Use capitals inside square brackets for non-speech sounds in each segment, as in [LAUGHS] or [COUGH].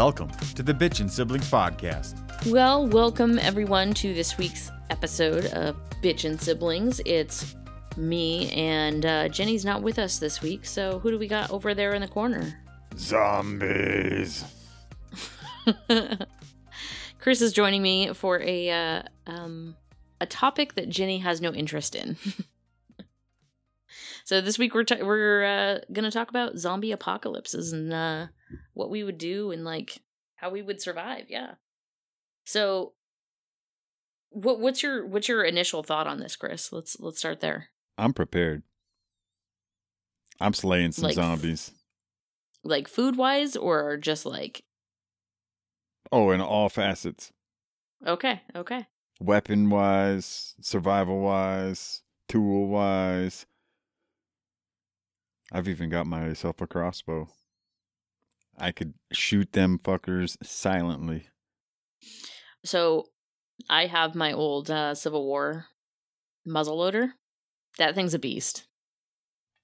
Welcome to the Bitchin' Siblings Podcast. Well, welcome everyone to this week's episode of Bitchin' Siblings. It's me and uh, Ginny's not with us this week, so who do we got over there in the corner? Zombies. [LAUGHS] Chris is joining me for a uh, um, a topic that Ginny has no interest in. [LAUGHS] so this week we're t- we're uh, gonna talk about zombie apocalypses and uh, what we would do and like how we would survive. Yeah. So, what what's your what's your initial thought on this, Chris? Let's let's start there. I'm prepared. I'm slaying some Like- zombies. Like food wise, or just like Oh, in all facets. okay, okay. Weapon wise, survival wise, tool wise. I've even got myself a crossbow. I could shoot them fuckers silently. So I have my old uh, Civil War muzzleloader. That thing's a beast.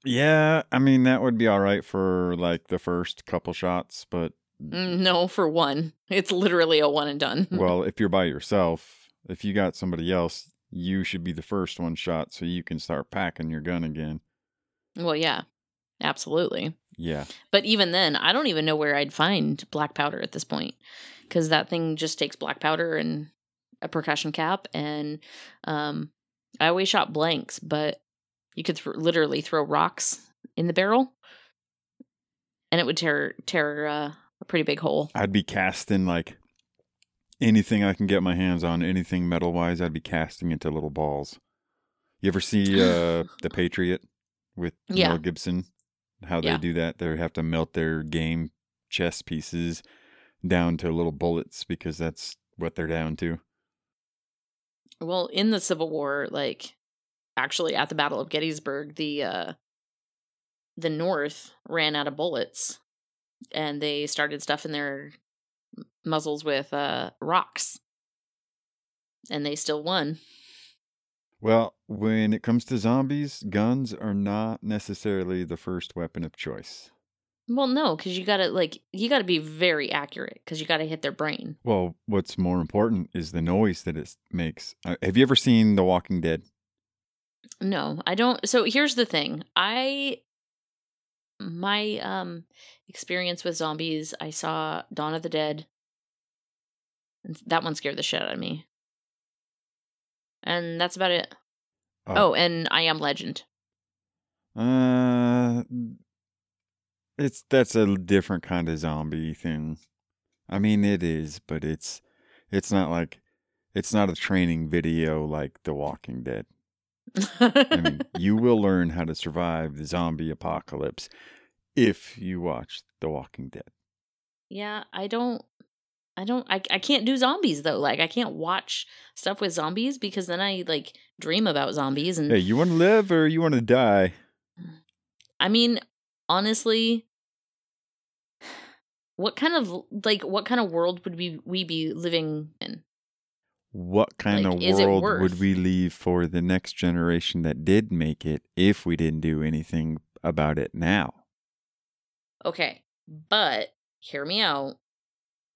Yeah, I mean that would be all right for like the first couple shots, but Mm, No, for one, it's literally a one and done. [LAUGHS] well, if you're by yourself, if you got somebody else, you should be the first one shot so you can start packing your gun again. well, yeah, absolutely. Yeah. But even then, I don't even know where I'd find black powder at this point because that thing just takes black powder and a percussion cap, and um, I always shot blanks, but you could th- literally throw rocks in the barrel, and it would tear tear uh, a pretty big hole. I'd be casting like anything I can get my hands on, anything metal wise, I'd be casting into little balls. You ever see [SIGHS] uh The Patriot with Yeah. Mel Gibson? How they Yeah. do that? They have to melt their game chess pieces down to little bullets because that's what they're down to. Well, in the Civil War, like actually at the Battle of Gettysburg, the uh the North ran out of bullets and they started stuffing their muzzles with uh rocks. And they still won. Well, when it comes to zombies, guns are not necessarily the first weapon of choice. Well, no, cuz you got to like you got to be very accurate cuz you got to hit their brain. Well, what's more important is the noise that it makes. Uh, have you ever seen The Walking Dead? No, I don't. So here's the thing. I my um experience with zombies, I saw Dawn of the Dead. And That one scared the shit out of me. And that's about it. Oh, and I am Legend. Uh, it's that's a different kind of zombie thing. I mean, it is, but it's it's not like it's not a training video like The Walking Dead. I mean, [LAUGHS] you will learn how to survive the zombie apocalypse if you watch The Walking Dead. yeah, I don't I don't I I can't do zombies though. Like I can't watch stuff with zombies because then I like dream about zombies and Hey, you want to live or you want to die? Mm. I mean, honestly, what kind of like what kind of world would we we be living in? What kind Like, of world would we leave for the next generation that did make it if we didn't do anything about it now? Okay, but hear me out.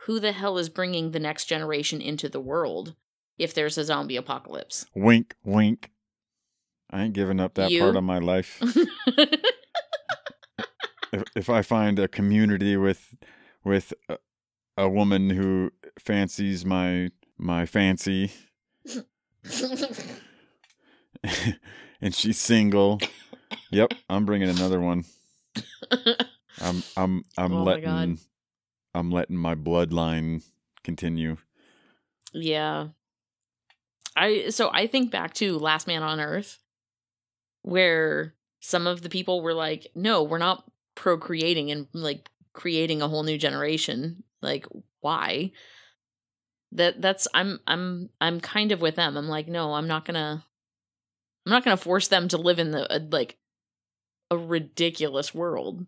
Who the hell is bringing the next generation into the world if there's a zombie apocalypse? Wink, wink. I ain't giving up that You? part of my life. [LAUGHS] if, if I find a community with with a, a woman who fancies my my fancy [LAUGHS] and she's single, yep, I'm bringing another one. [LAUGHS] I'm I'm I'm Oh letting I'm letting my bloodline continue. yeah. I so I think back to Last Man on Earth where some of the people were like, "No, we're not procreating and like creating a whole new generation." Like, why? That that's I'm I'm I'm kind of with them. I'm like, "No, I'm not going to I'm not going to force them to live in the uh, like a ridiculous world."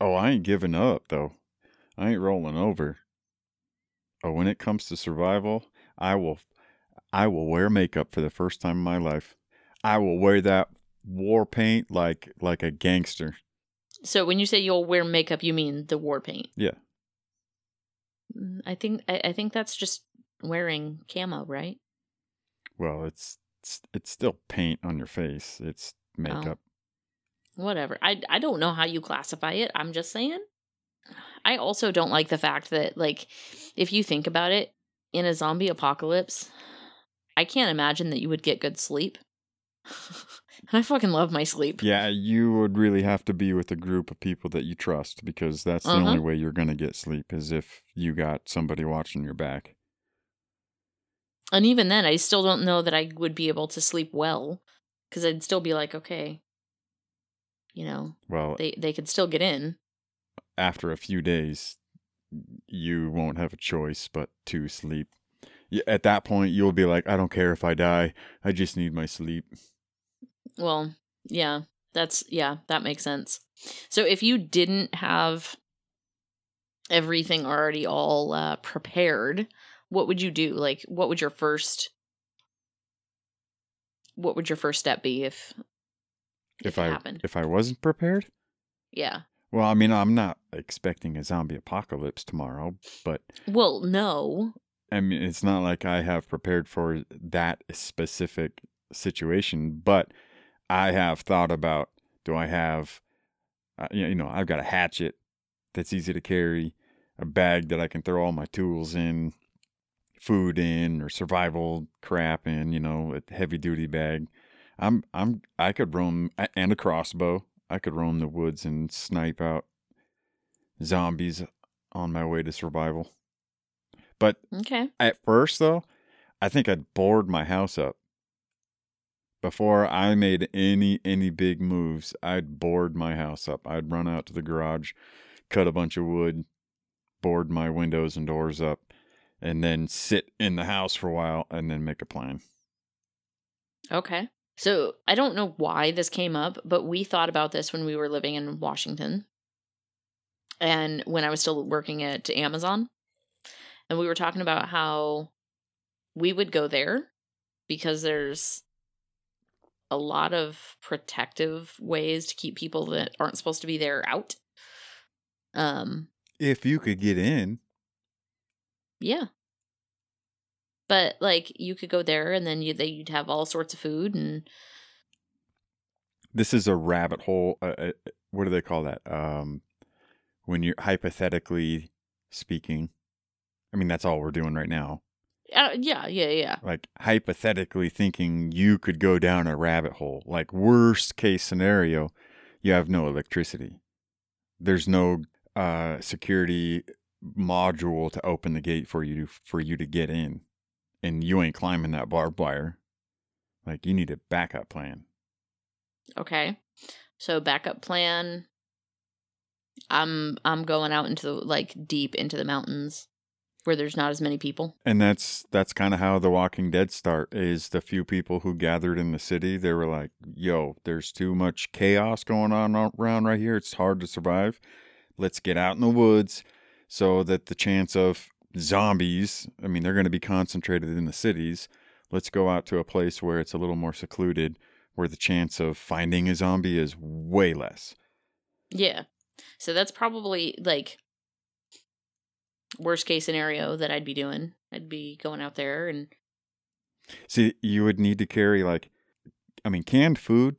Oh, I ain't giving up though. I ain't rolling over. Oh, when it comes to survival, I will I will wear makeup for the first time in my life. I will wear that war paint like like a gangster. So when you say you'll wear makeup, you mean the war paint? Yeah. Mm, I think I, I think that's just wearing camo, right? Well, it's it's, it's still paint on your face. It's Oh. makeup. Whatever. I I don't know how you classify it. I'm just saying. I also don't like the fact that like if you think about it, in a zombie apocalypse, I can't imagine that you would get good sleep. [LAUGHS] and I fucking love my sleep. Yeah, you would really have to be with a group of people that you trust because that's the Uh-huh. only way you're going to get sleep is if you got somebody watching your back. And even then, I still don't know that I would be able to sleep well because I'd still be like, okay, you know, Well, they they could still get in. After a few days, you won't have a choice but to sleep. At that point, you'll be like, I don't care if I die. I just need my sleep. Well, yeah, that's yeah, that makes sense. So if you didn't have everything already all uh, prepared, what would you do? Like, what would your first what would your first step be if If, if, it I happened? if I wasn't prepared, yeah. Well, I mean, I'm not expecting a zombie apocalypse tomorrow, but Well, no. I mean, it's not like I have prepared for that specific situation, but I have thought about do I have, uh, you you know, I've got a hatchet that's easy to carry, a bag that I can throw all my tools in, food in, or survival crap in, you know, a heavy duty bag. I'm, I'm, I could roam, and a crossbow. I could roam the woods and snipe out zombies on my way to survival. But Okay. at first, though, I think I'd board my house up. Before I made any any big moves, I'd board my house up. I'd run out to the garage, cut a bunch of wood, board my windows and doors up, and then sit in the house for a while and then make a plan. Okay. So I don't know why this came up, but we thought about this when we were living in Washington and when I was still working at Amazon. And we were talking about how we would go there because there's a lot of protective ways to keep people that aren't supposed to be there out. Um, If you could get in, yeah. But like you could go there and then you they, you'd have all sorts of food and this is a rabbit hole. Uh, uh, what do they call that? Um, when you're hypothetically speaking, I mean that's all we're doing right now. uh, yeah, yeah, yeah. like hypothetically thinking you could go down a rabbit hole like worst case scenario you have no electricity there's no uh security module to open the gate for you for you to get in and you ain't climbing that barbed wire like you need a backup plan Okay. So backup plan. I'm I'm going out into the like deep into the mountains where there's not as many people. and that's that's kind of how the walking dead start is the few people who gathered in the city they were like yo there's too much chaos going on around right here it's hard to survive let's get out in the woods so that the chance of zombies i mean they're going to be concentrated in the cities let's go out to a place where it's a little more secluded where the chance of finding a zombie is way less Yeah. So that's probably like worst case scenario that I'd be doing. I'd be going out there and See, you would need to carry like, I mean, canned food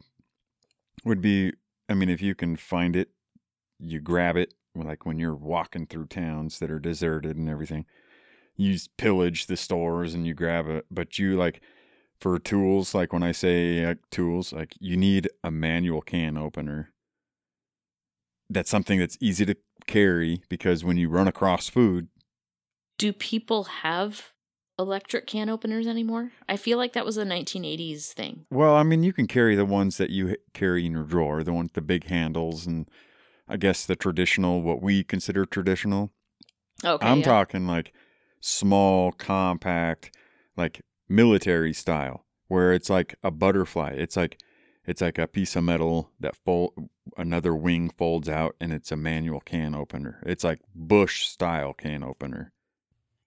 would be. I mean, if you can find it, you grab it. Like when you're walking through towns that are deserted and everything, you pillage the stores and you grab it. But you like for tools, like when I say uh, tools, like you need a manual can opener. That's something that's easy to carry because when you run across food, do people have electric can openers anymore? I feel like that was a 1980s thing. Well, I mean, you can carry the ones that you carry in your drawer, the ones with the big handles, and I guess the traditional, what we consider traditional. Okay. I'm yeah. talking like small, compact, like military style, where it's like a butterfly. It's like it's like a piece of metal that fold another wing folds out, and it's a manual can opener. It's like Bush style can opener.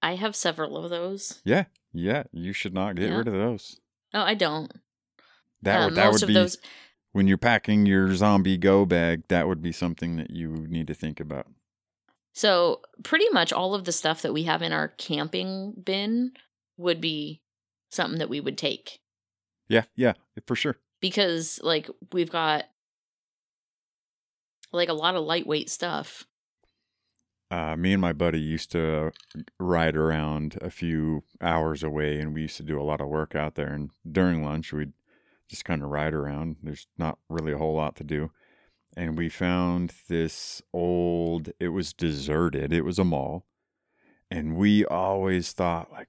I have several of those. Yeah, yeah. You should not get Yeah. rid of those. Oh, I don't. That Uh, would that most would of be those when you're packing your zombie go bag, that would be something that you need to think about. So, pretty much all of the stuff that we have in our camping bin would be something that we would take Yeah, yeah, for sure. because like we've got like a lot of lightweight stuff. Uh, me and my buddy used to ride around a few hours away, and we used to do a lot of work out there. And during lunch, we'd just kind of ride around. There's not really a whole lot to do. And we found this old, it was deserted, it was a mall. And we always thought, like,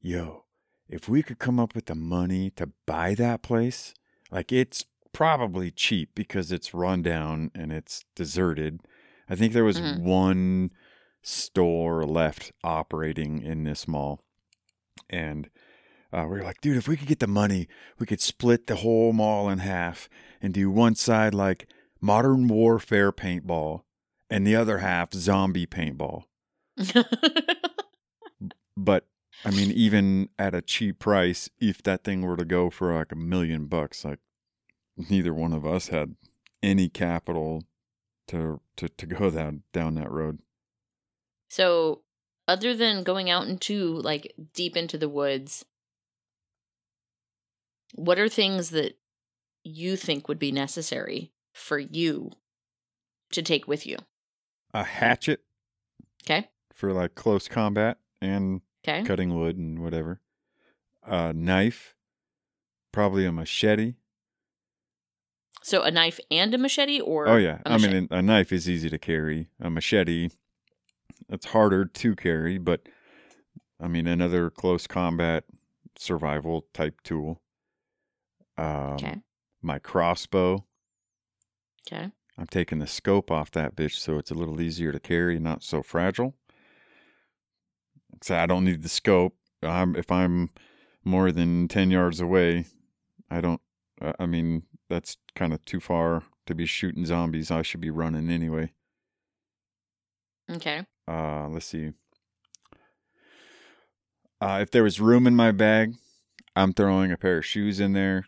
yo, if we could come up with the money to buy that place, like, it's probably cheap because it's run down and it's deserted. I think there was Mhm. one store left operating in this mall. And uh, we were like, dude, if we could get the money, we could split the whole mall in half and do one side like modern warfare paintball and the other half zombie paintball. [LAUGHS] But I mean, even at a cheap price, if that thing were to go for like a million bucks, like neither one of us had any capital to to, to go that down that road. so, other than going out into like deep into the woods, what are things that you think would be necessary for you to take with you? A hatchet Okay. for like close combat and Okay. cutting wood and whatever. A knife, probably a machete. So, a knife and a machete, oh, or oh yeah, I mean a knife is easy to carry. A machete, it's harder to carry, but I mean another close combat survival type tool. Um, okay. My crossbow. Okay. I'm taking the scope off that bitch so it's a little easier to carry, not so fragile. So I don't need the scope. I'm, if I'm more than 10 yards away, I don't, I I mean, that's kind of too far to be shooting zombies. I should be running anyway. Okay. Uh, let's see. Uh, if there was room in my bag, I'm throwing a pair of shoes in there,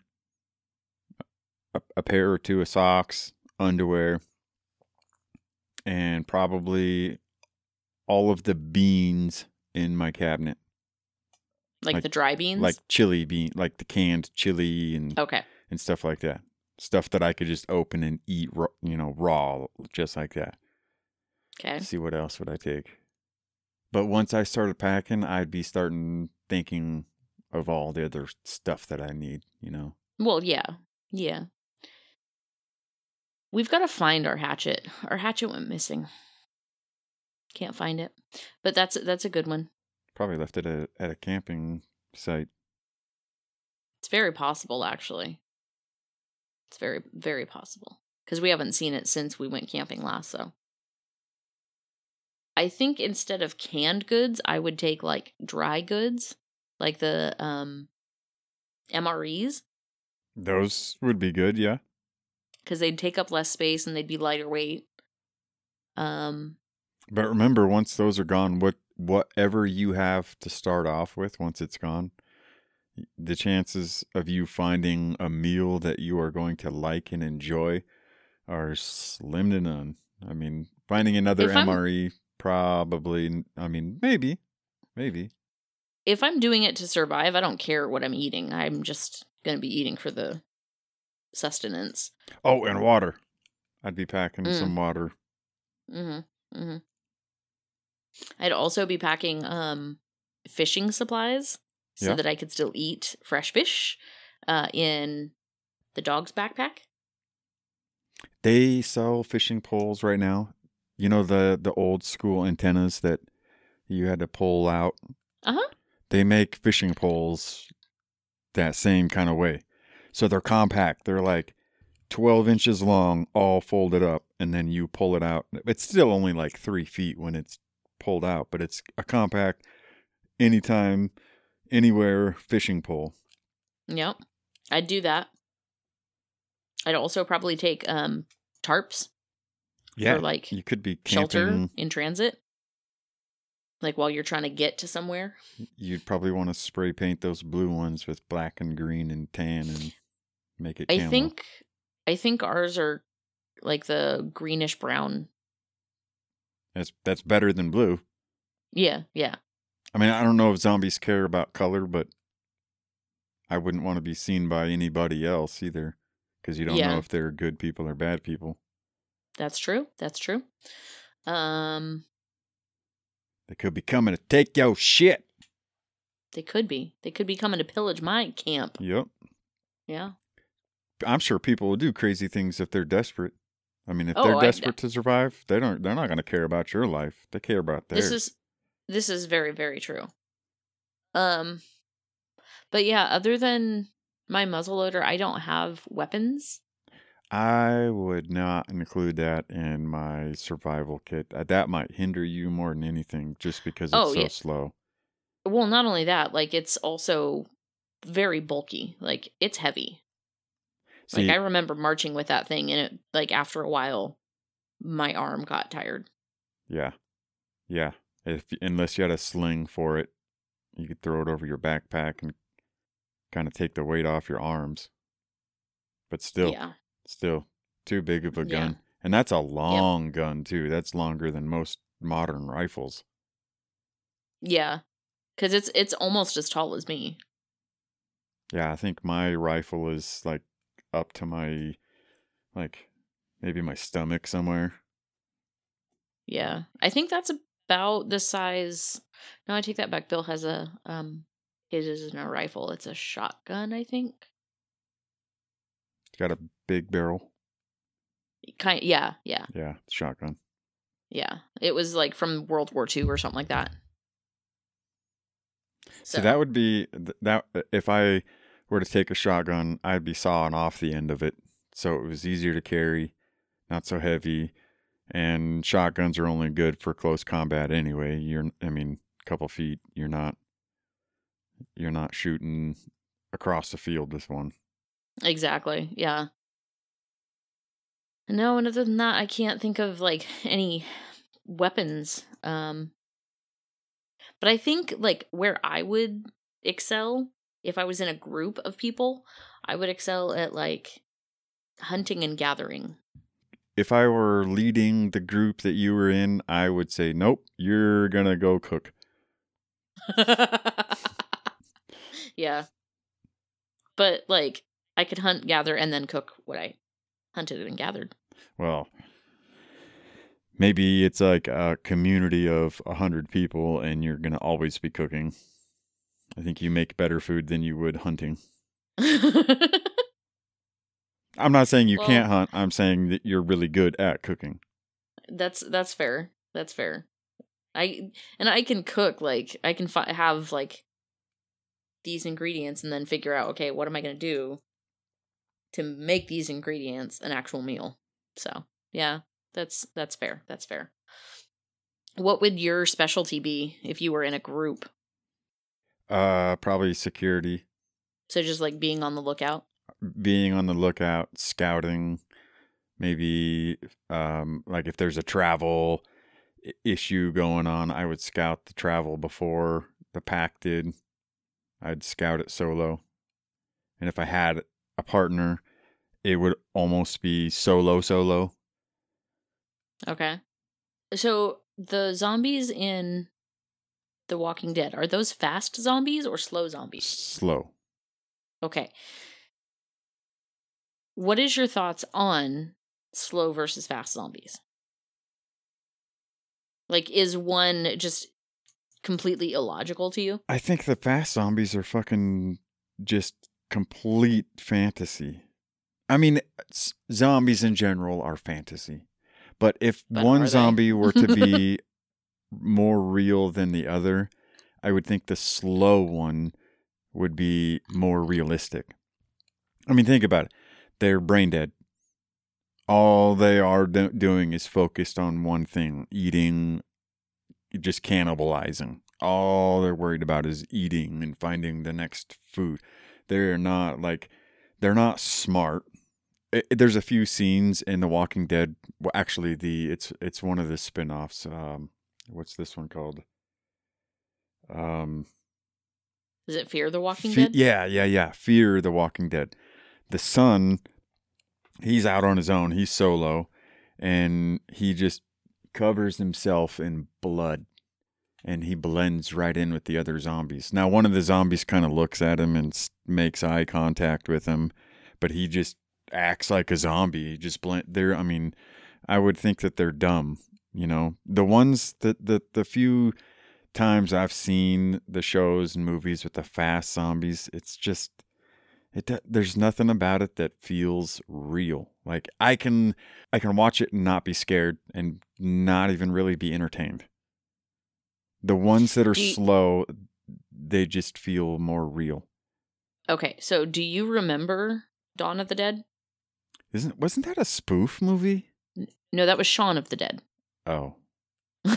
a, a pair or two of socks, underwear, and probably all of the beans in my cabinet, Like, Like- the dry beans? like chili bean, like the canned chili and okay. and stuff like that. Stuff that I could just open and eat, raw, you know, raw, just like that. Okay. See what else would I take? But once I started packing, I'd be starting thinking of all the other stuff that I need, you know. Well, yeah. Yeah. We've got to find our hatchet. Our hatchet went missing. Can't find it. But that's that's a good one. Probably left it at, at a camping site. It's very possible actually. It's very very possible cuz we haven't seen it since we went camping last, so. I think instead of canned goods, I would take like dry goods, like the um MREs Those would be good, yeah. Cuz they'd take up less space and they'd be lighter weight. Um But remember, once those are gone, what whatever you have to start off with, once it's gone, the chances of you finding a meal that you are going to like and enjoy are slim to none. I mean, finding another If I'm- MRE probably. I mean, maybe, maybe. if I'm doing it to survive, I don't care what I'm eating. I'm just going to be eating for the sustenance. Oh, and water. I'd be packing Mm. some water. Mhm. Mhm. I'd also be packing um fishing supplies so Yeah. that I could still eat fresh fish uh in the dog's backpack. They sell fishing poles right now. You know the the old school antennas that you had to pull out. Uh-huh. They make fishing poles that same kind of way. So they're compact. They're like 12 inches long, all folded up, and then you pull it out. It's still only like three feet when it's pulled out, but it's a compact, anytime, anywhere fishing pole. Yep. I'd do that. I'd also probably take um tarps Yeah, like you could be shelter in transit. Like while you're trying to get to somewhere. You'd probably want to spray paint those blue ones with black and green and tan and make it. I camo. think I think ours are like the greenish brown That's that's better than blue. Yeah, yeah. I mean, I don't know if zombies care about color, but I wouldn't want to be seen by anybody else either, because you don't Yeah. know if they're good people or bad people. That's true. That's true. Um, They could be coming to take your shit. they could be. They could be coming to pillage my camp. Yep. Yeah. I'm sure people will do crazy things if they're desperate. I mean, if Oh, they're I- desperate to survive, they don't. They're not going to care about your life. They care about theirs. This is this is very very true. Um, but yeah, other than my muzzleloader, I don't have weapons. I would not include that in my survival kit. Uh, That might hinder you more than anything, just because it's Oh, so yeah. slow. Well, not only that, like it's also very bulky. Like it's heavy. See, like I remember marching with that thing, and it like after a while, my arm got tired. yeah, yeah. If unless you had a sling for it, you could throw it over your backpack and kind of take the weight off your arms. But still, Yeah, still too big of a Yeah. gun, and that's a long gun too. That's longer than most modern rifles. yeah, because it's it's almost as tall as me. Yeah, I think my rifle is like up to my like maybe my stomach somewhere. Yeah, I think that's about the size. No, I take that back. Bill has a um, his isn't a rifle; it's a shotgun. I think. It's got a big barrel. Kind, yeah, yeah, Yeah, shotgun. yeah. It was like from World War II or something like that. So that would be that if I were to take a shotgun, I'd be sawing off the end of it so it was easier to carry, not so heavy. And shotguns are only good for close combat anyway. You're I mean, a couple feet, you're not you're not shooting across the field with one. Exactly. Yeah. No, and other than that, I can't think of like any weapons. Um but I think like where I would excel if I was in a group of people, I would excel at like hunting and gathering. If I were leading the group that you were in, I would say, "Nope, you're going to go cook." [LAUGHS] yeah. But like I could hunt, gather, and then cook what I hunted and gathered. Well, maybe it's like a community of a hundred people, and you're gonna always be cooking. I think you make better food than you would hunting. [LAUGHS] I'm not saying you Well- can't hunt. I'm saying that you're really good at cooking. that's that's fair. That's fair. I and I can cook like I can fi- have like these ingredients and then figure out okay, what am I going to do to make these ingredients an actual meal. So, yeah, that's that's fair. That's fair. What would your specialty be if you were in a group? Uh, probably security, So just like being on the lookout. being on the lookout, scouting. Maybe, um, like if there's a travel issue going on, I would scout the travel before the pack did. I'd scout it solo. And if I had a partner, it would almost be solo solo. Okay. So the zombies in The Walking Dead, are those fast zombies or slow zombies? Slow. Okay. What is your thoughts on slow versus fast zombies? Like, is one just completely illogical to you? I think the fast zombies are fucking just complete fantasy. I mean, zombies in general are fantasy. But if But one zombie were to be [LAUGHS] [LAUGHS] more real than the other, I would think the slow one would be more realistic. I mean, think about it. They're brain dead. All they are do- doing is focused on one thing eating, just cannibalizing. All they're worried about is eating and finding the next food. They're not like, they're not smart. I there's a few scenes in The Walking Dead. Well, actually, the it's it's one of the spin-offs. Um, what's this one called? Um, Is it Fear the Walking Fe- Dead? Yeah, yeah, yeah. Fear the Walking Dead. The son, he's out on his own. He's solo, and he just covers himself in blood and he blends right in with the other zombies. Now, one of the zombies kind of looks at him and makes eye contact with him, but he just acts like a zombie. He just blend. They're. I mean, I would think that they're dumb. You know, the ones that the the few times I've seen the shows and movies with the fast zombies, it's just it. There's nothing about it that feels real. Like I can I can watch it and not be scared and not even really be entertained. The ones that are you- slow, they just feel more real. Okay, so do you remember Dawn of the Dead? Isn't wasn't that a spoof movie? No, that was Shaun of the Dead. Oh. [LAUGHS]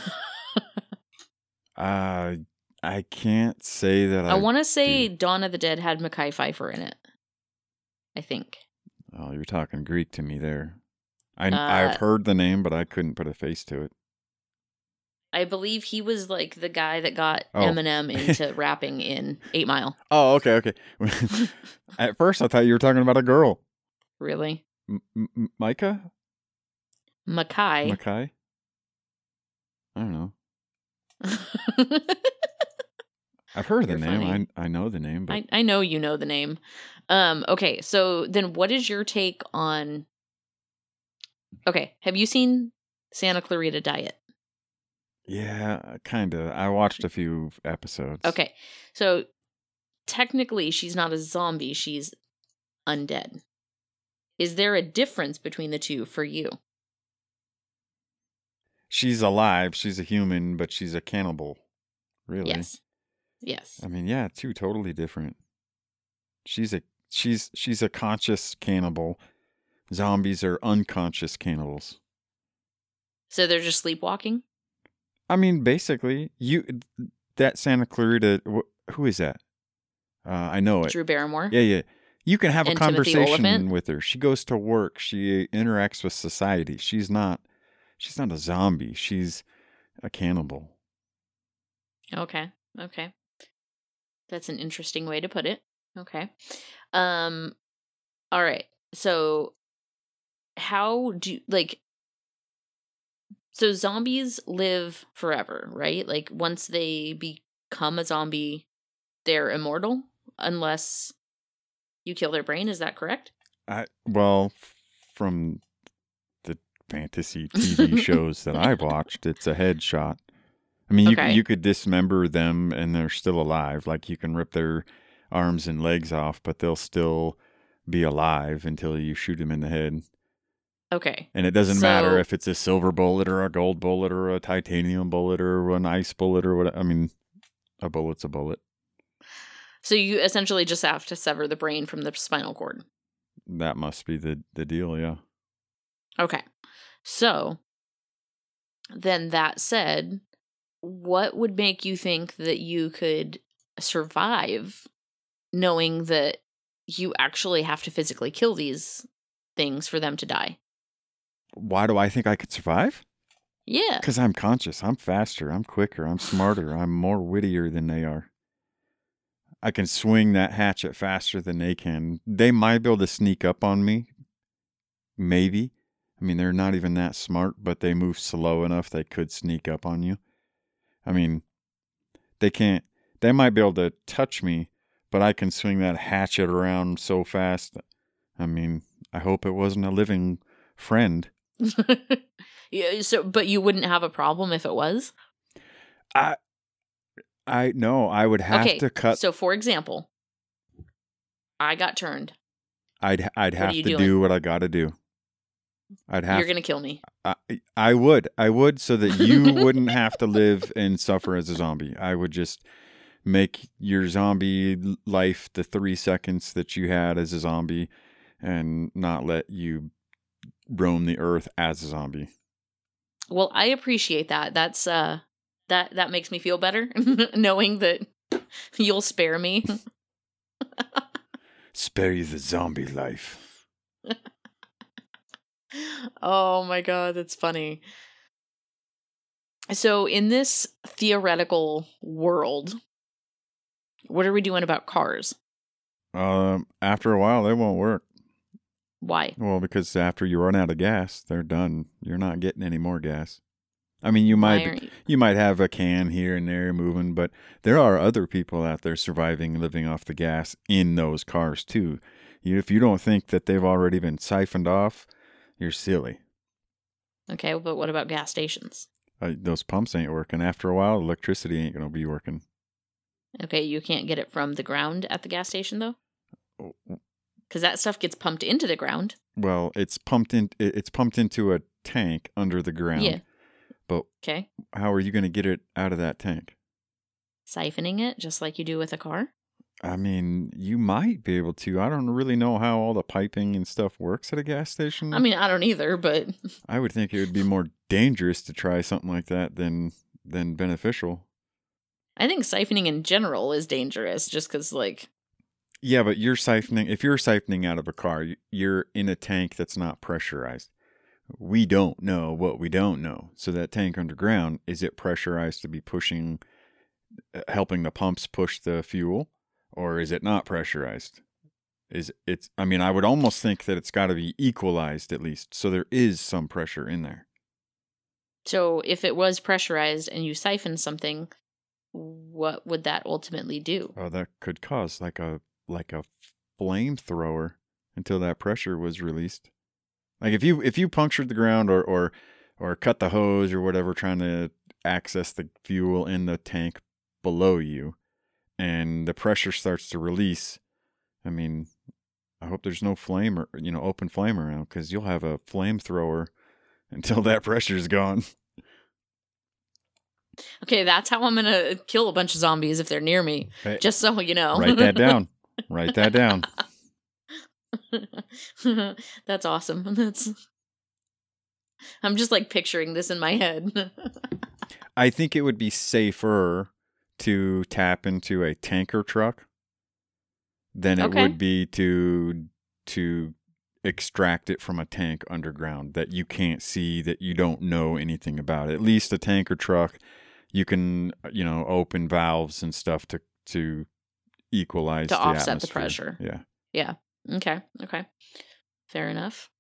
Uh I can't say that I, I want to say do. Dawn of the Dead had Mekhi Phifer in it. I think. Oh, you're talking Greek to me there. I Uh, I've heard the name, but I couldn't put a face to it. I believe he was like the guy that got Oh. Eminem [LAUGHS] into rapping in Eight Mile. Oh, okay, okay. [LAUGHS] At first, I thought you were talking about a girl, Really? M- M- Micah, Mekhi. Mekhi. I don't know. [LAUGHS] I've heard the You're name. funny. I I know the name, but I, I know you know the name. Um, okay, so then what is your take on Okay, have you seen Santa Clarita Diet? yeah, kind of. I watched a few episodes. Okay. So technically she's not a zombie, she's undead. Is there a difference between the two for you? She's alive. She's a human, but she's a cannibal. Really? Yes. Yes. I mean, yeah, two totally different. She's a she's she's a conscious cannibal. Zombies are unconscious cannibals. So they're just sleepwalking? I mean, basically, you that Santa Clarita. wh- Who is that? Uh, I know it. Drew Barrymore? Yeah, yeah. You can have a And Timothy conversation with her. She goes to work. She interacts with society. She's not. She's not a zombie. She's a cannibal. Okay. Okay. That's an interesting way to put it. Okay. Um all right. So how do like so zombies live forever, right? Like once they become a zombie, they're immortal unless you kill their brain, is that correct? I well, from fantasy TV [LAUGHS] shows that I've watched, it's a headshot. I mean, you Okay. could, you could dismember them and they're still alive. Like you can rip their arms and legs off, but they'll still be alive until you shoot them in the head. Okay. And it doesn't matter if it's a silver bullet or a gold bullet or a titanium bullet or an ice bullet or what. I mean, a bullet's a bullet. So you essentially just have to sever the brain from the spinal cord. That must be the the deal. Yeah. Okay. So then that said, what would make you think that you could survive knowing that you actually have to physically kill these things for them to die? Why do I think I could survive? Yeah. Because I'm conscious. I'm faster. I'm quicker. I'm smarter. I'm more wittier than they are. I can swing that hatchet faster than they can. They might be able to sneak up on me. Maybe. I mean, they're not even that smart, but they move slow enough they could sneak up on you. I mean, they can't. They might be able to touch me, but I can swing that hatchet around so fast. I mean, I hope it wasn't a living friend. [LAUGHS] yeah, so but you wouldn't have a problem if it was? I I no, I would have okay. to cut. So for example, I got turned. I'd I'd have to doing? do what I got to do. I'd have. You're going to kill me. I, I would. I would so that you [LAUGHS] wouldn't have to live and suffer as a zombie. I would just make your zombie life the three seconds that you had as a zombie, and not let you roam the earth as a zombie. Well, I appreciate that. That's uh that that makes me feel better [LAUGHS] knowing that [LAUGHS] you'll spare me. Spare you the zombie life. Oh my god, that's funny. So, in this theoretical world, what are we doing about cars? Um, after a while, they won't work. Why? Well, because after you run out of gas, they're done. You're not getting any more gas. I mean, you might you? you might have a can here and there moving, but there are other people out there surviving, living off the gas in those cars too. You, if you don't think that they've already been siphoned off, you're silly. Okay, but what about gas stations? Uh, those pumps ain't working. After a while, electricity ain't gonna be working. Okay, you can't get it from the ground at the gas station though, Oh, because that stuff gets pumped into the ground. Well, it's pumped in. It's pumped into a tank under the ground. Yeah. But Okay, how are you gonna get it out of that tank? siphoning it just like you do with a car. I mean, you might be able to. I don't really know how all the piping and stuff works at a gas station. I mean, I don't either, but [LAUGHS] I would think it would be more dangerous to try something like that than than beneficial. I think siphoning in general is dangerous just because, like, Yeah, but you're siphoning. If you're siphoning out of a car, you're in a tank that's not pressurized. We don't know what we don't know. So that tank underground is it pressurized to be pushing, uh, helping the pumps push the fuel, or is it not pressurized? Is it's? I mean, I would almost think that it's got to be equalized at least, so there is some pressure in there. so if it was pressurized and you siphon something, what would that ultimately do? Oh, that could cause like a like a flamethrower until that pressure was released. Like if you if you punctured the ground or or or cut the hose or whatever trying to access the fuel in the tank below you and the pressure starts to release, I mean, I hope there's no flame or you know open flame around cuz you'll have a flamethrower [LAUGHS] until that pressure's gone. Okay, that's how I'm gonna kill a bunch of zombies if they're near me. Hey, Just so you know. Write that down. Write that down. [LAUGHS] That's awesome. [LAUGHS] That's. I'm just like picturing this in my head. I think it would be safer to tap into a tanker truck than it Okay. would be to to extract it from a tank underground that you can't see that you don't know anything about. At least a tanker truck you can you know open valves and stuff to to equalize To the offset the pressure. Yeah. Yeah. Okay. Okay. Fair enough.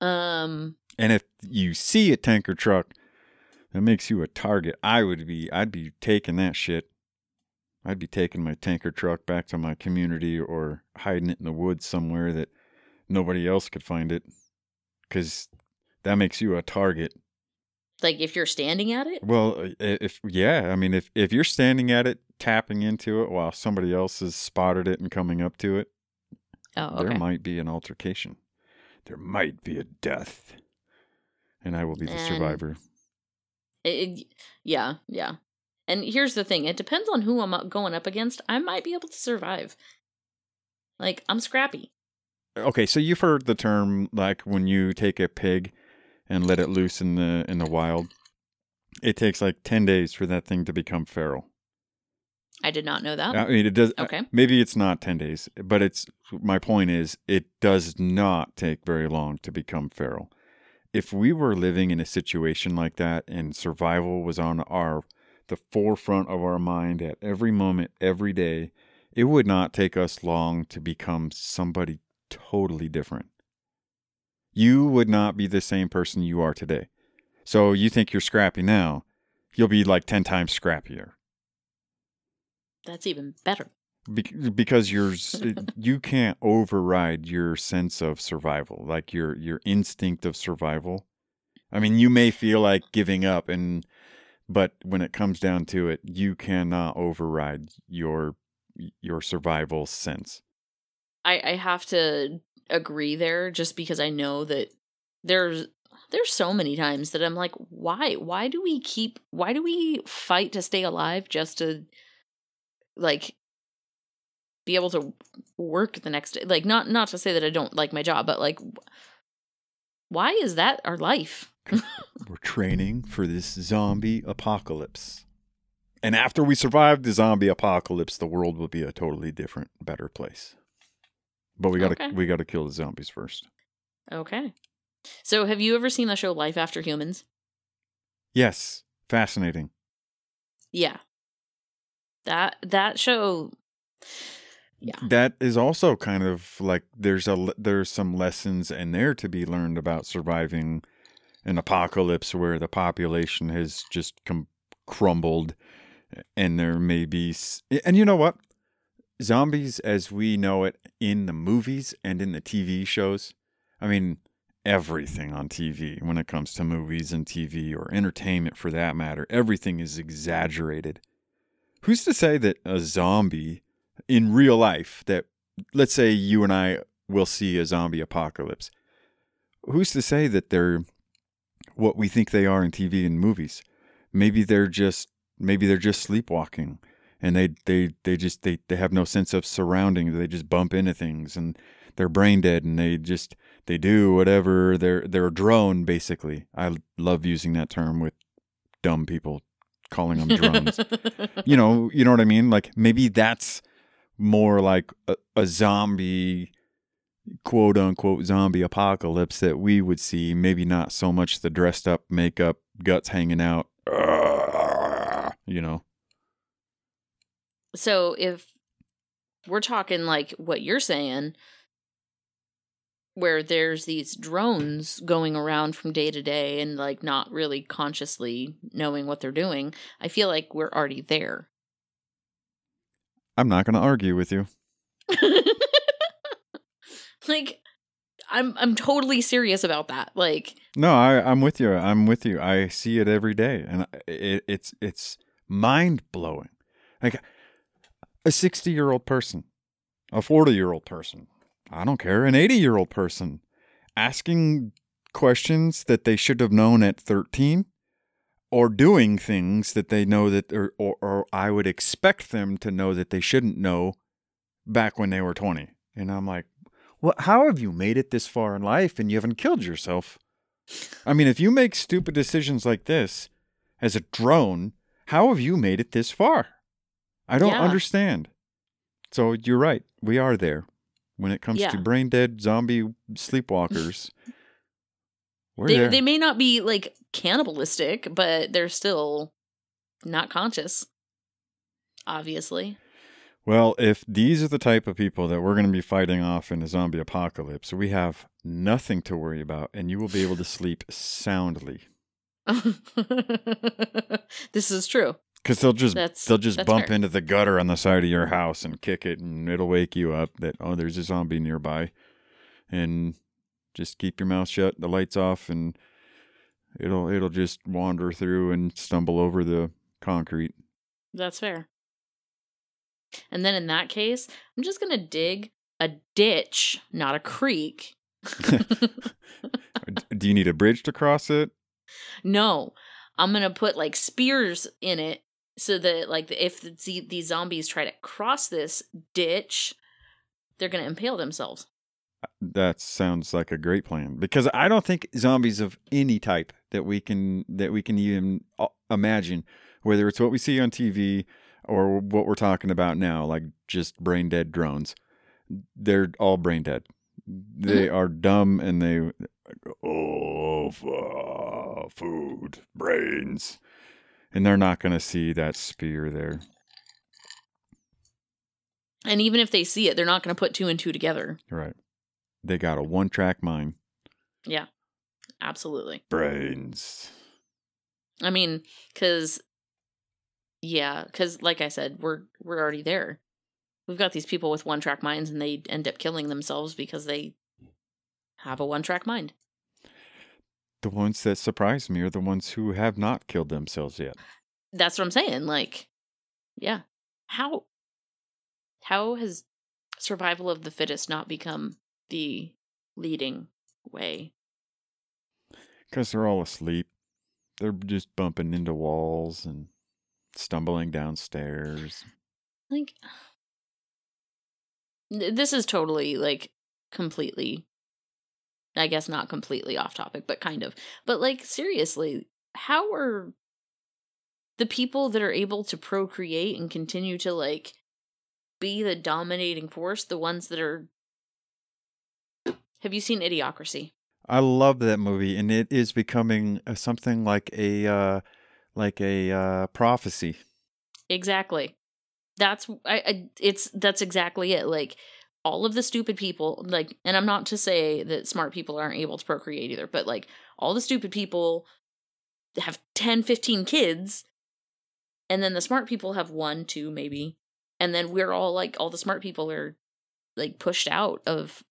Um. And if you see a tanker truck that makes you a target, I would be I'd be taking that shit. I'd be taking my tanker truck back to my community or hiding it in the woods somewhere that nobody else could find it cuz that makes you a target. Like if you're standing at it. Well, uh, if yeah, I mean if if you're standing at it tapping into it while somebody else has spotted it and coming up to it, Oh, okay. there might be an altercation. There might be a death. And I will be the And- survivor. It- yeah, yeah. And here's the thing: it depends on who I'm going up against. I might be able to survive. Like I'm scrappy. Uh, okay, so you've heard the term like when you take a pig and let it loose in the in the wild, it takes like ten days for that thing to become feral. I did not know that. I mean, it does. Oh. Okay. Maybe it's not ten days, but it's my point is it does not take very long to become feral. If we were living in a situation like that and survival was on our the forefront of our mind at every moment, every day, it would not take us long to become somebody totally different. You would not be the same person you are today. So you think you're scrappy now, you'll be like 10 times scrappier. That's even better. Bec- because you're [LAUGHS] you can't override your sense of survival like your your instinct of survival i mean you may feel like giving up and but when it comes down to it you cannot override your your survival sense I, I have to agree there just because I know that there's there's so many times that I'm like, why? Why do we keep why do we fight to stay alive just to like be able to work the next day? Like not not to say that I don't like my job, but like why is that our life? [LAUGHS] we're training for this zombie apocalypse and after we survive the zombie apocalypse the world will be a totally different better place but we got to Okay. we got to kill the zombies first Okay. So have you ever seen the show Life After Humans? yes fascinating Yeah. That that show Yeah. that is also kind of like there's a there's some lessons in there to be learned about surviving an apocalypse where the population has just com- crumbled and there may be and you know what zombies as we know it in the movies and in the TV shows I mean everything on TV when it comes to movies and TV or entertainment for that matter everything is exaggerated who's to say that a zombie in real life that let's say you and I will see a zombie apocalypse who's to say that they're what we think they are in TV and movies? Maybe they're just maybe they're just sleepwalking and they they they just they, they have no sense of surrounding they just bump into things and they're brain dead and they just they do whatever they're they're a drone basically. I love using that term with dumb people calling them drones. [LAUGHS] You know you know what i mean? Like maybe that's more like a, a zombie quote unquote zombie apocalypse that we would see maybe not so much the dressed up makeup guts hanging out you know? So if we're talking like what you're saying where there's these drones going around from day to day and like not really consciously knowing what they're doing i feel like we're already there i'm not going to argue with you. [LAUGHS] Like i'm i'm totally serious about that like no I, i'm with you i'm with you. I see it every day and it, it's it's mind-blowing. Like a 60 year old person a 40 year old person i don't care an 80 year old person asking questions that they should have known at 13 or doing things that they know that or, or, or i would expect them to know that they shouldn't know back when they were 20 and i'm like well, how have you made it this far in life and you haven't killed yourself? I mean, if you make stupid decisions like this as a drone, how have you made it this far? I don't Yeah. understand. So you're right. We are there. When it comes Yeah. to brain dead zombie sleepwalkers, [LAUGHS] we're they, there. they may not be like cannibalistic but they're still not conscious obviously well, if these are the type of people that we're going to be fighting off in a zombie apocalypse, we have nothing to worry about and you will be able to sleep soundly. [LAUGHS] this is true Because they'll just That's- they'll just bump fair. into the gutter on the side of your house and kick it, and it'll wake you up that oh there's a zombie nearby, and just keep your mouth shut, the lights off, and it'll it'll just wander through and stumble over the concrete. That's fair. And then in that case, I'm just going to dig a ditch, not a creek. [LAUGHS] Do you need a bridge to cross it? no, I'm going to put like spears in it so that like if the, these zombies try to cross this ditch, they're going to impale themselves. That sounds like a great plan because I don't think zombies of any type that we can that we can even uh, imagine, whether it's what we see on TV or what we're talking about now, like just brain dead drones, they're all brain dead. They are dumb and they oh food brains, and they're not going to see that spear there. And even if they see it, they're not going to put two and two together. Right? They got a one track mind. Yeah, absolutely. Brains. I mean, because yeah, because like I said, we're we're already there. We've got these people with one track minds, and they end up killing themselves because they have a one track mind. The ones that surprise me are the ones who have not killed themselves yet. That's what I'm saying. Like, yeah, how how has survival of the fittest not become the leading way? Because they're all asleep. They're just bumping into walls and stumbling downstairs. Like, this is totally like completely I guess not completely off topic, but kind of. But like seriously, how are the people that are able to procreate and continue to like be the dominating force the ones that are Have you seen Idiocracy? I love that movie, and it is becoming uh, something like a uh, like a uh, prophecy. Exactly. That's I, I it's that's exactly it. Like all of the stupid people like and i'm not to say that smart people aren't able to procreate either but like all the stupid people have 10 15 kids and then the smart people have one two maybe and then we're all like all the smart people are like pushed out of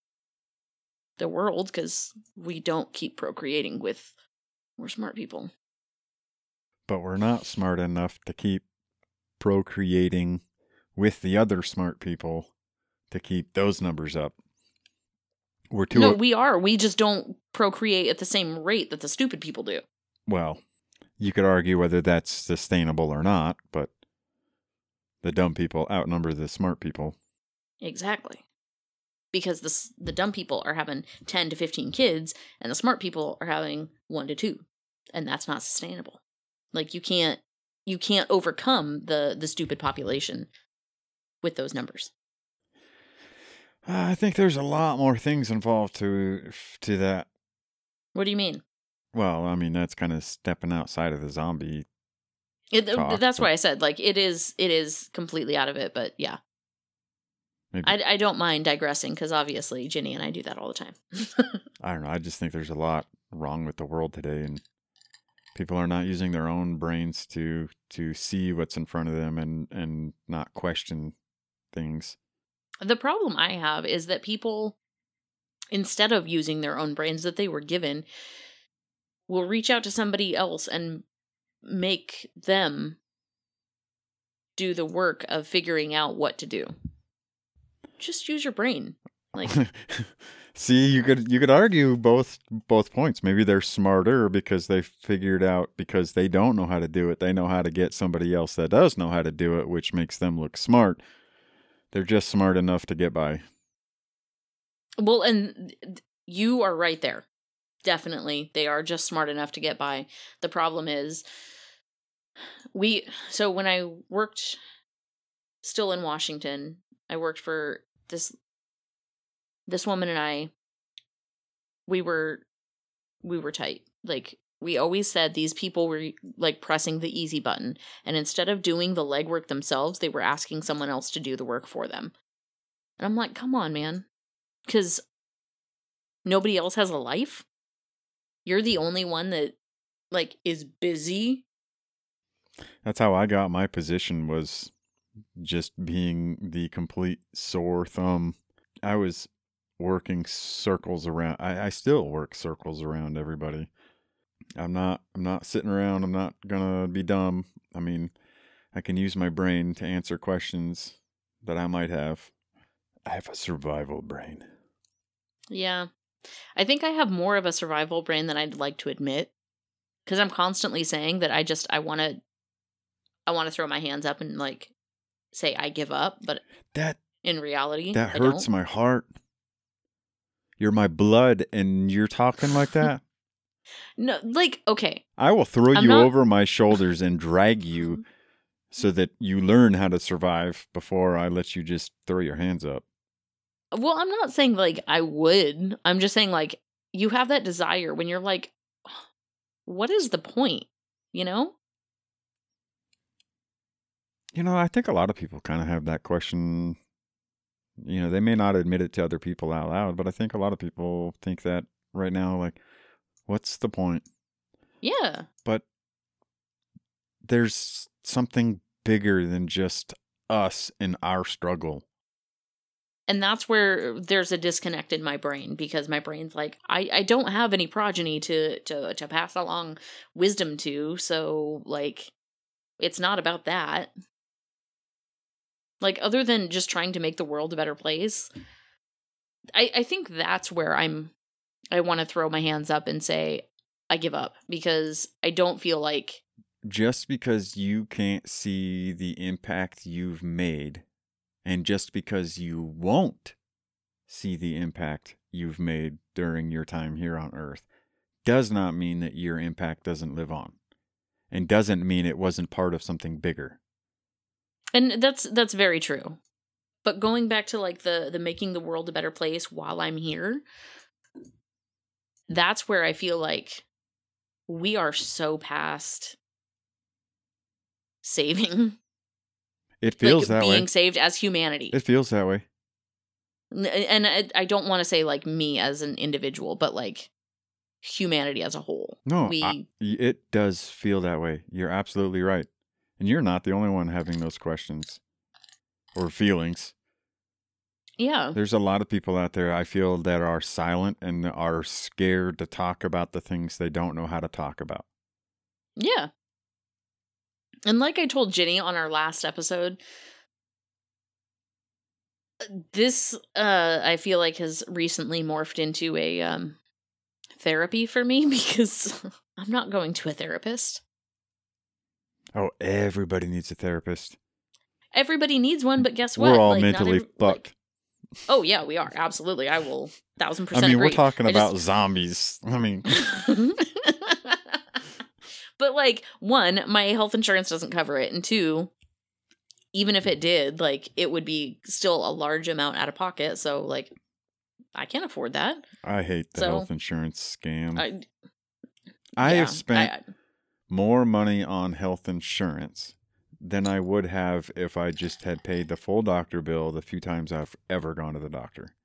the world because we don't keep procreating with more smart people But we're not smart enough to keep procreating with the other smart people to keep those numbers up. We're too no we are we just don't procreate at the same rate that the stupid people do well, you could argue whether that's sustainable or not, but the dumb people outnumber the smart people. Exactly. Because the the dumb people are having 10 to 15 kids and the smart people are having 1 to 2 and that's not sustainable. Like you can't you can't overcome the the stupid population with those numbers. I think there's a lot more things involved to to that. What do you mean? Well, I mean that's kind of stepping outside of the zombie. It, Talk, that's but- why I said like it is it is completely out of it, but yeah. Maybe I, I don't mind digressing because obviously Ginny and I do that all the time. [LAUGHS] I don't know. I just think there's a lot wrong with the world today, and people are not using their own brains to to see what's in front of them and and not question things. The problem I have is that people, instead of using their own brains that they were given, will reach out to somebody else and make them do the work of figuring out what to do. Just use your brain. Like, [LAUGHS] See, you could you could argue both both points. Maybe they're smarter because they figured out because they don't know how to do it. They know how to get somebody else that does know how to do it, which makes them look smart. They're just smart enough to get by. well, and you are right there. Definitely. They are just smart enough to get by. The problem is, we, so when I worked still in Washington, I worked for this this woman and I we were we were tight. Like we always said these people were like pressing the easy button and instead of doing the legwork themselves, they were asking someone else to do the work for them. And I'm like, "Come on, man." Cuz nobody else has a life. You're the only one that like is busy. That's how I got my position was just being the complete sore thumb. I was working circles around I, I still work circles around everybody. I'm not I'm not sitting around, I'm not gonna be dumb. I mean, I can use my brain to answer questions that I might have. I have a survival brain. Yeah. I think I have more of a survival brain than I'd like to admit. Cuz I'm constantly saying that I just I want to I want to throw my hands up and like say I give up, but That in reality that hurts my heart. You're my blood and you're talking like that? [LAUGHS] No, like okay. I will throw I'm you not- over my shoulders and drag you mm-hmm. so that you learn how to survive before I let you just throw your hands up. Well, I'm not saying like I would. I'm just saying like you have that desire when you're like what is the point? You know? You know, I think a lot of people kind of have that question. You know, they may not admit it to other people out loud, but I think a lot of people think that right now, like, what's the point? Yeah. But there's something bigger than just us and our struggle. And that's where there's a disconnect in my brain because my brain's like, I, I don't have any progeny to, to to pass along wisdom to, so like it's not about that. Like other than just trying to make the world a better place, I, I think that's where I'm I want to throw my hands up and say, I give up because I don't feel like just because you can't see the impact you've made and just because you won't see the impact you've made during your time here on earth does not mean that your impact doesn't live on and doesn't mean it wasn't part of something bigger and that's that's very true but going back to like the the making the world a better place while i'm here that's where i feel like we are so past saving it feels like that being way saved as humanity it feels that way And I, I don't want to say like me as an individual, but like humanity as a whole. No, we I- it does feel that way. You're absolutely right. And you're not the only one having those questions or feelings. yeah. There's a lot of people out there I feel that are silent and are scared to talk about the things they don't know how to talk about. Yeah. And like I told Ginny on our last episode, this uh I feel like has recently morphed into a um therapy for me [LAUGHS] because I'm not going to a therapist. Oh, everybody needs a therapist. Everybody needs one, but guess what? We're all Like, mentally every- like- fucked. oh yeah, we are. Absolutely. I will thousand percent I mean, agree. we're talking I about just- zombies. I mean, [LAUGHS] but like one my health insurance doesn't cover it and two even if it did like it would be still a large amount out of pocket so like i can't afford that I hate the So, health insurance scam. I, i, yeah, have spent I- more money on health insurance than I would have if I just had paid the full doctor bill the few times I've ever gone to the doctor.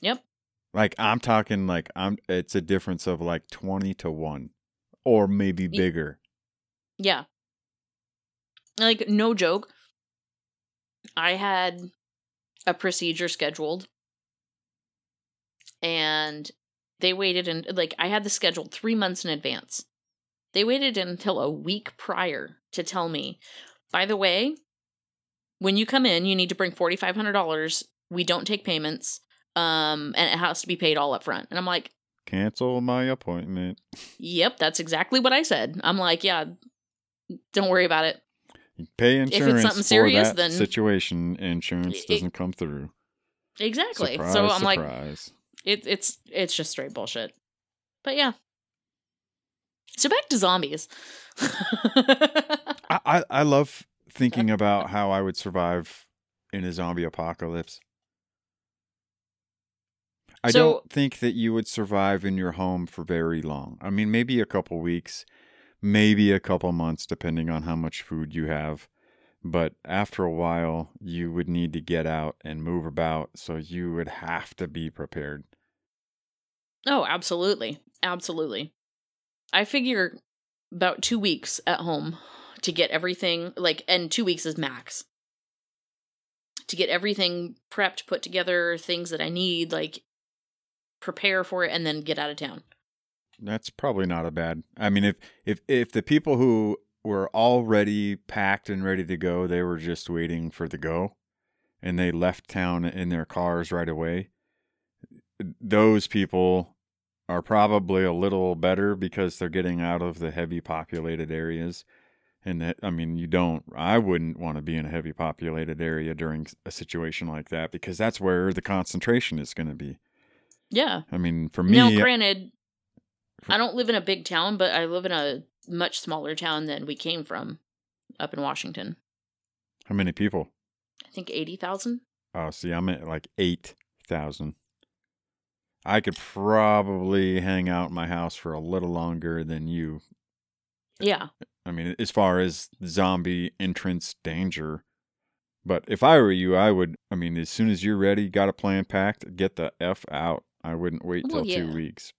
yep Like I'm talking like I'm it's a difference of like 20 to 1 or maybe bigger. yeah like no joke i had a procedure scheduled and they waited and like i had the scheduled three months in advance they waited until a week prior to tell me by the way when you come in you need to bring $4500 we don't take payments um and it has to be paid all up front and i'm like Cancel my appointment. yep that's exactly what i said i'm like yeah don't worry about it You pay it's something serious, then- situation. Insurance doesn't come through. exactly Surprise, so i'm like surprise. it, it's it's just straight bullshit but yeah so back to zombies I, I I love thinking [LAUGHS] about how I would survive in a zombie apocalypse. I So- don't think that you would survive in your home for very long. I mean, maybe a couple weeks, maybe a couple months, depending on how much food you have. But after a while, you would need to get out and move about, so you would have to be prepared. oh absolutely absolutely i figure about two weeks at home to get everything like and two weeks is max to get everything prepped put together things that i need like prepare for it and then get out of town That's probably not a bad. I mean, if if if the people who were already packed and ready to go, they were just waiting for the go, and they left town in their cars right away. Those people are probably a little better because they're getting out of the heavy populated areas. And that, I mean, you don't, I wouldn't want to be in a heavy populated area during a situation like that because that's where the concentration is going to be. yeah I mean, for me, now granted i don't live in a big town but i live in a much smaller town than we came from up in washington how many people? i think 80000 Oh, see, I'm at like 8,000. I could probably hang out in my house for a little longer than you. yeah I mean, as far as zombie entrance danger. But if I were you, I would, I mean, as soon as you're ready, got a plan packed, get the F out. I wouldn't wait Well, till two weeks.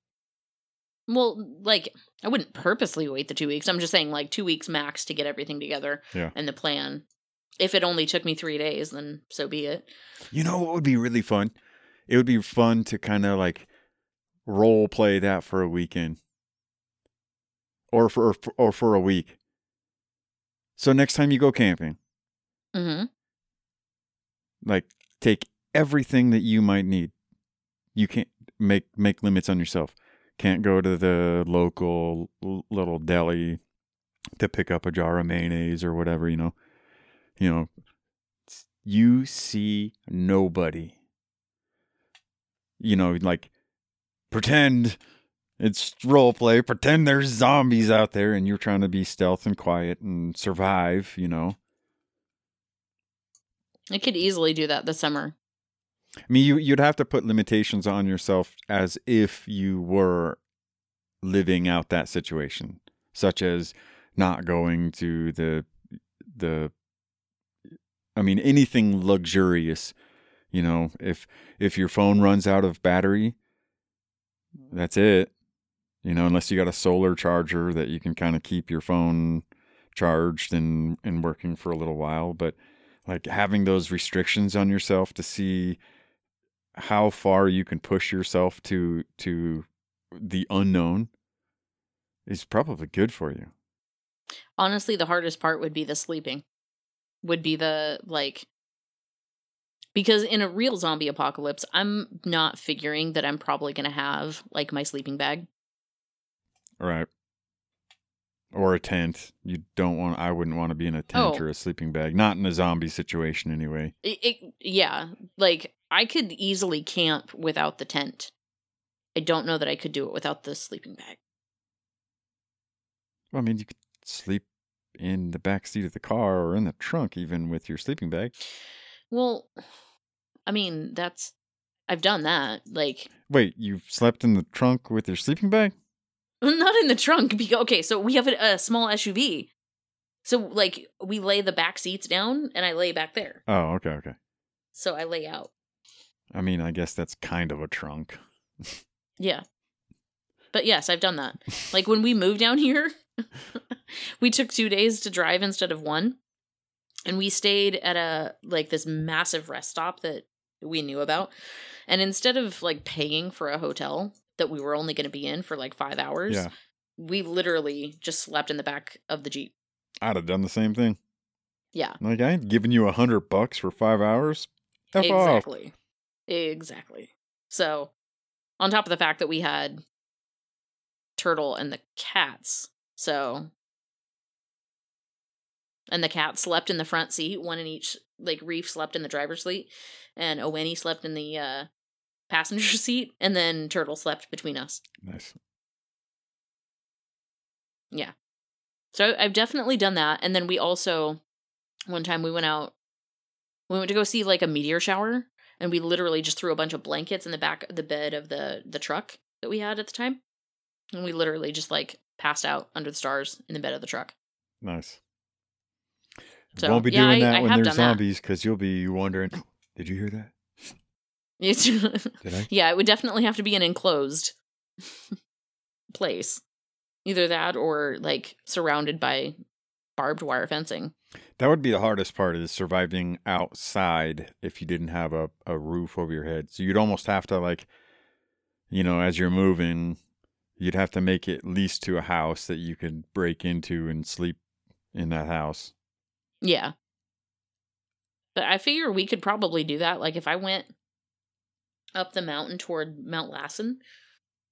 Well, like I wouldn't purposely wait the two weeks. I'm just saying like two weeks max to get everything together Yeah. and the plan. If it only took me three days, then so be it. You know what would be really fun? It would be fun to kind of like role play that for a weekend or for or for a week. So next time you go camping, Mm-hmm. like take everything that you might need. You can't make make limits on yourself. Can't go to the local little deli to pick up a jar of mayonnaise or whatever, you know. You know, you see nobody. You know, like pretend it's role play, pretend there's zombies out there and you're trying to be stealth and quiet and survive, you know. I could easily do that this summer. I mean, you you'd have to put limitations on yourself as if you were living out that situation, such as not going to the the. I mean, anything luxurious, You know, if if your phone runs out of battery, that's it. You know, unless you got a solar charger that you can kind of keep your phone charged and and working for a little while, but like having those restrictions on yourself to see how far you can push yourself to to the unknown is probably good for you. Honestly, the hardest part would be the sleeping. Would be the like because in a real zombie apocalypse, I'm not figuring that I'm probably going to have like my sleeping bag. Right. Or a tent. You don't want I wouldn't want to be in a tent Oh. or a sleeping bag. Not in a zombie situation anyway. It, it, yeah, like I could easily camp without the tent. I don't know that I could do it without the sleeping bag. Well, I mean, you could sleep in the back seat of the car or in the trunk even with your sleeping bag. Well, I mean, that's I've done that. Like Wait, you've slept in the trunk with your sleeping bag? [LAUGHS] not in the trunk because okay, so we have a, a small SUV. So like we lay the back seats down and I lay back there. Oh, okay, okay. So I lay out. I mean, I guess that's kind of a trunk. [LAUGHS] Yeah. But yes, I've done that. [LAUGHS] Like when we moved down here, we took 2 days to drive instead of one. And we stayed at a like this massive rest stop that we knew about. And instead of like paying for a hotel that we were only going to be in for like 5 hours, Yeah. we literally just slept in the back of the Jeep. I'd have done the same thing. Yeah. Like I ain't giving you a hundred bucks for five hours. F off. exactly. Exactly. So, on top of the fact that we had Turtle and the cats. So, and the cat slept in the front seat, one in each like Reef slept in the driver's seat and Oweni slept in the uh [LAUGHS] passenger [LAUGHS] seat and then Turtle slept between us. Nice. Yeah. So I've definitely done that. And then we also, one time we went out, we went to go see like a meteor shower, and we literally just threw a bunch of blankets in the back of the bed of the the truck that we had at the time, and we literally just like passed out under the stars in the bed of the truck. Nice. So, Won't be yeah, doing I- that I when there's zombies because you'll be wondering, oh, did you hear that? [LAUGHS] Did I? yeah, it would definitely have to be an enclosed [LAUGHS] place, either that or like surrounded by barbed wire fencing. That would be the hardest part is surviving outside if you didn't have a, a roof over your head. So you'd almost have to like, you know, as you're moving, you'd have to make it at least to a house that you could break into and sleep in that house. Yeah. But I figure we could probably do that. Like if I went up the mountain toward Mount Lassen,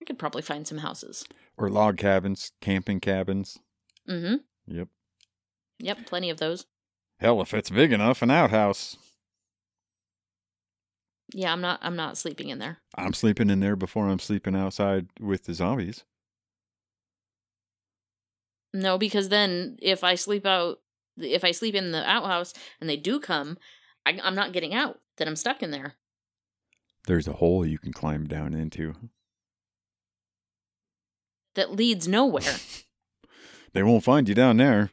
I could probably find some houses. Or log cabins, camping cabins. Mm-hmm. Yep. Yep, plenty of those. Hell, if it's big enough, an outhouse. Yeah, I'm not I'm not sleeping in there. I'm sleeping in there before I'm sleeping outside with the zombies. No, because then if I sleep out if I sleep in the outhouse and they do come, I, I'm not getting out. Then I'm stuck in there. There's a hole you can climb down into. That leads nowhere. [LAUGHS] They won't find you down there.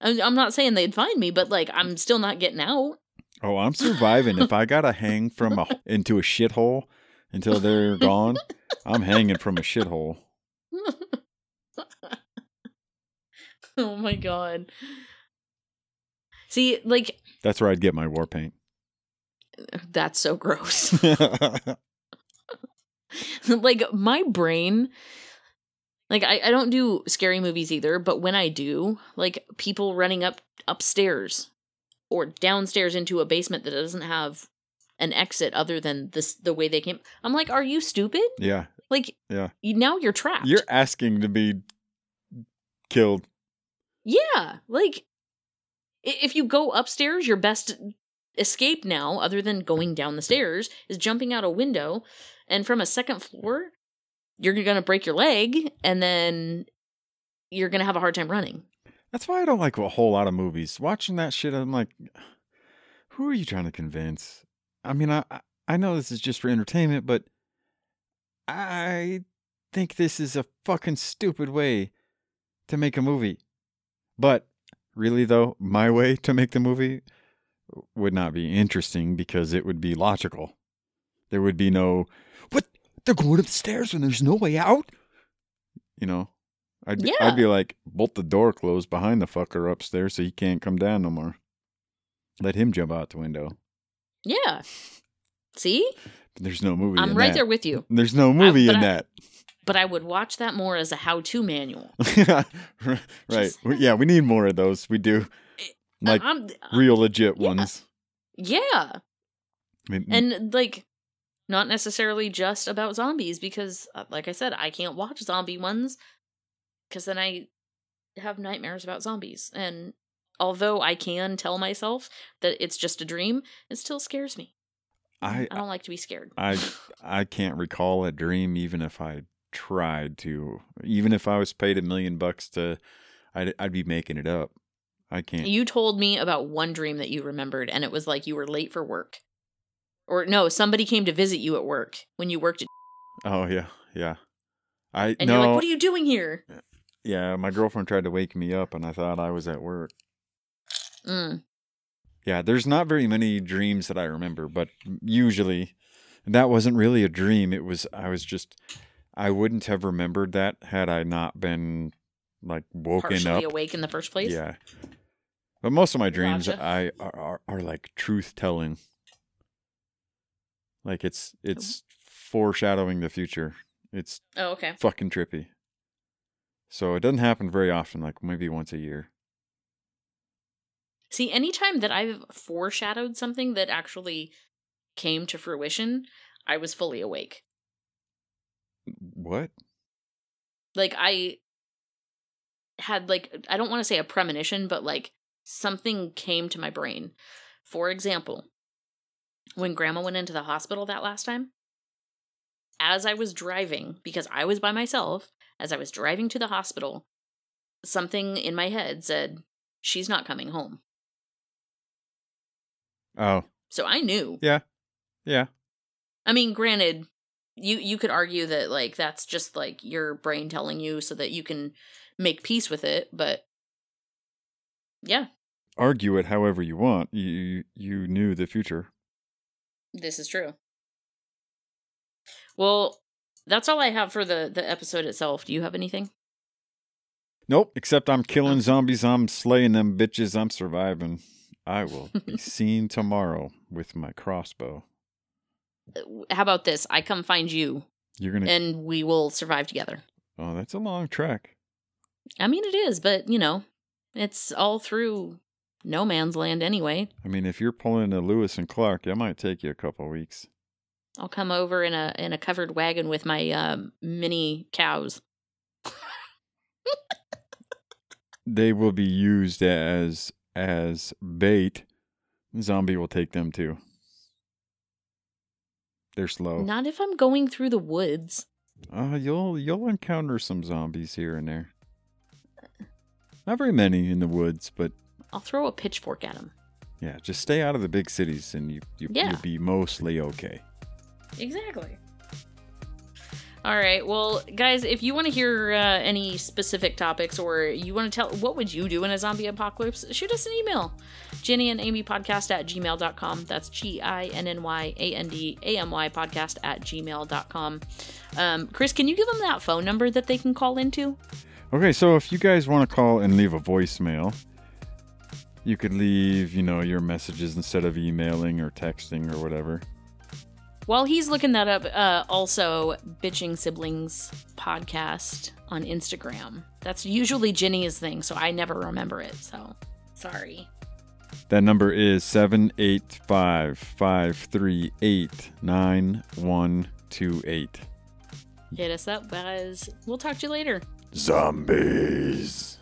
I'm I'm not saying they'd find me, but like I'm still not getting out. Oh, I'm [LAUGHS] surviving. if I gotta hang from a into a shithole until they're gone, I'm hanging from a shithole. [LAUGHS] oh my god. See, like That's where I'd get my war paint. that's so gross. [LAUGHS] [LAUGHS] like my brain like I, I don't do scary movies either but when i do like people running up upstairs or downstairs into a basement that doesn't have an exit other than this the way they came i'm like are you stupid yeah, like Yeah. you, now you're trapped you're asking to be killed. yeah like if you go upstairs your best escape now other than going down the stairs is jumping out a window and from a second floor you're gonna break your leg and then you're gonna have a hard time running That's why I don't like a whole lot of movies. Watching that shit, I'm like, who are you trying to convince? I mean, I- I know this is just for entertainment, but I think this is a fucking stupid way to make a movie. But really, though, my way to make the movie would not be interesting because it would be logical. There would be no what they're going upstairs and there's no way out. You know, I'd be, Yeah. I'd be like bolt the door closed behind the fucker upstairs so he can't come down no more. Let him jump out the window. Yeah. See? There's no movie. I'm right that. there with you. There's no movie but in I- that. But I would watch that more as a how-to manual. [LAUGHS] right. Just- yeah, we need more of those. We do. Like I'm, real legit yeah. ones. yeah. I mean, And like not necessarily just about zombies because uh, like I said, I can't watch zombie ones cuz then I have nightmares about zombies. And although I can tell myself that it's just a dream, it still scares me. I I don't like to be scared. I [LAUGHS] I can't recall a dream even if I tried to. Even if I was paid a million bucks to I'd I'd be making it up. I can't. You told me about one dream that you remembered, and it was like you were late for work. Or no, somebody came to visit you at work when you worked at Oh yeah. Yeah. I and no. you're like, What are you doing here? yeah, my girlfriend tried to wake me up and I thought I was at work. Mm. Yeah, there's not very many dreams that I remember, but usually that wasn't really a dream. It was I was just I wouldn't have remembered that had I not been like woken Partially up. awake in the first place. Yeah. But most of my dreams Gotcha. I are, are are like truth telling. Like it's Oh. it's foreshadowing the future. It's Oh, okay. fucking trippy. So it doesn't happen very often, like maybe once a year. See, anytime that I've foreshadowed something that actually came to fruition, I was fully awake. What? Like I had like uh, I don't want to say a premonition, but like something came to my brain. For example, when grandma went into the hospital that last time, as I was driving because I was by myself, as I was driving to the hospital, something in my head said, "She's not coming home." Oh, So I knew. yeah. Yeah. I mean, granted, you you could argue that like that's just like your brain telling you so that you can make peace with it, but yeah, Argue it however you want. You you, knew the future. this is true. Well, that's all I have for the the episode itself. Do you have anything? Nope. Except I'm killing zombies. I'm slaying them bitches. I'm surviving. I will be [LAUGHS] seen tomorrow with my crossbow. How about this? I come find you You're gonna. and we will survive together. oh, that's a long trek. I mean, it is, but you know, it's all through no man's land anyway. I mean, if you're pulling a Lewis and Clark, that might take you a couple weeks. I'll come over in a in a covered wagon with my um, mini cows. They will be used as as bait. Zombie will take them too. They're slow. Not if I'm going through the woods. Uh, you'll you'll encounter some zombies here and there. Not very many in the woods, but I'll throw a pitchfork at them. yeah, just stay out of the big cities and you, you Yeah. you'll be mostly okay. Exactly. All right. Well, guys, if you want to hear uh, any specific topics or you want to tell what would you do in a zombie apocalypse, shoot us an email. Ginny and Amy podcast at gmail.com. That's G I N N Y A N D A M Y podcast at gmail.com. Um, Chris, can you give them that phone number that they can call into? Okay, so if you guys want to call and leave a voicemail, you could leave, you know, your messages instead of emailing or texting or whatever. While he's looking that up, uh, also Bitching Siblings podcast on Instagram. That's usually Ginny's thing, so I never remember it. So sorry. That number is 785 538 9128. Hit us up, guys. We'll talk to you later. Zombies.